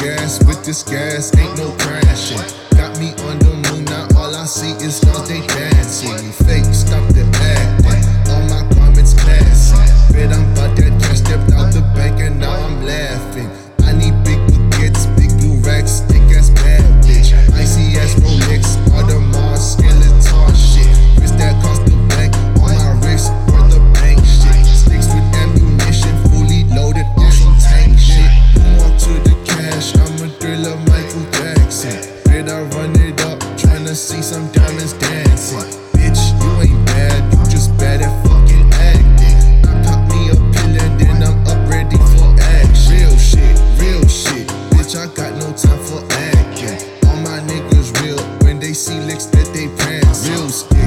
gas with this gas, ain't no crashing. Got me under Thriller Michael Jackson. Bid I run it up, tryna see some diamonds dancing. Bitch, you ain't bad, you just bad at fucking acting. I pop me a pill and then I'm up ready for action. Real shit, real shit. Bitch, I got no time for acting. All my niggas real when they see licks that they prance. Real shit.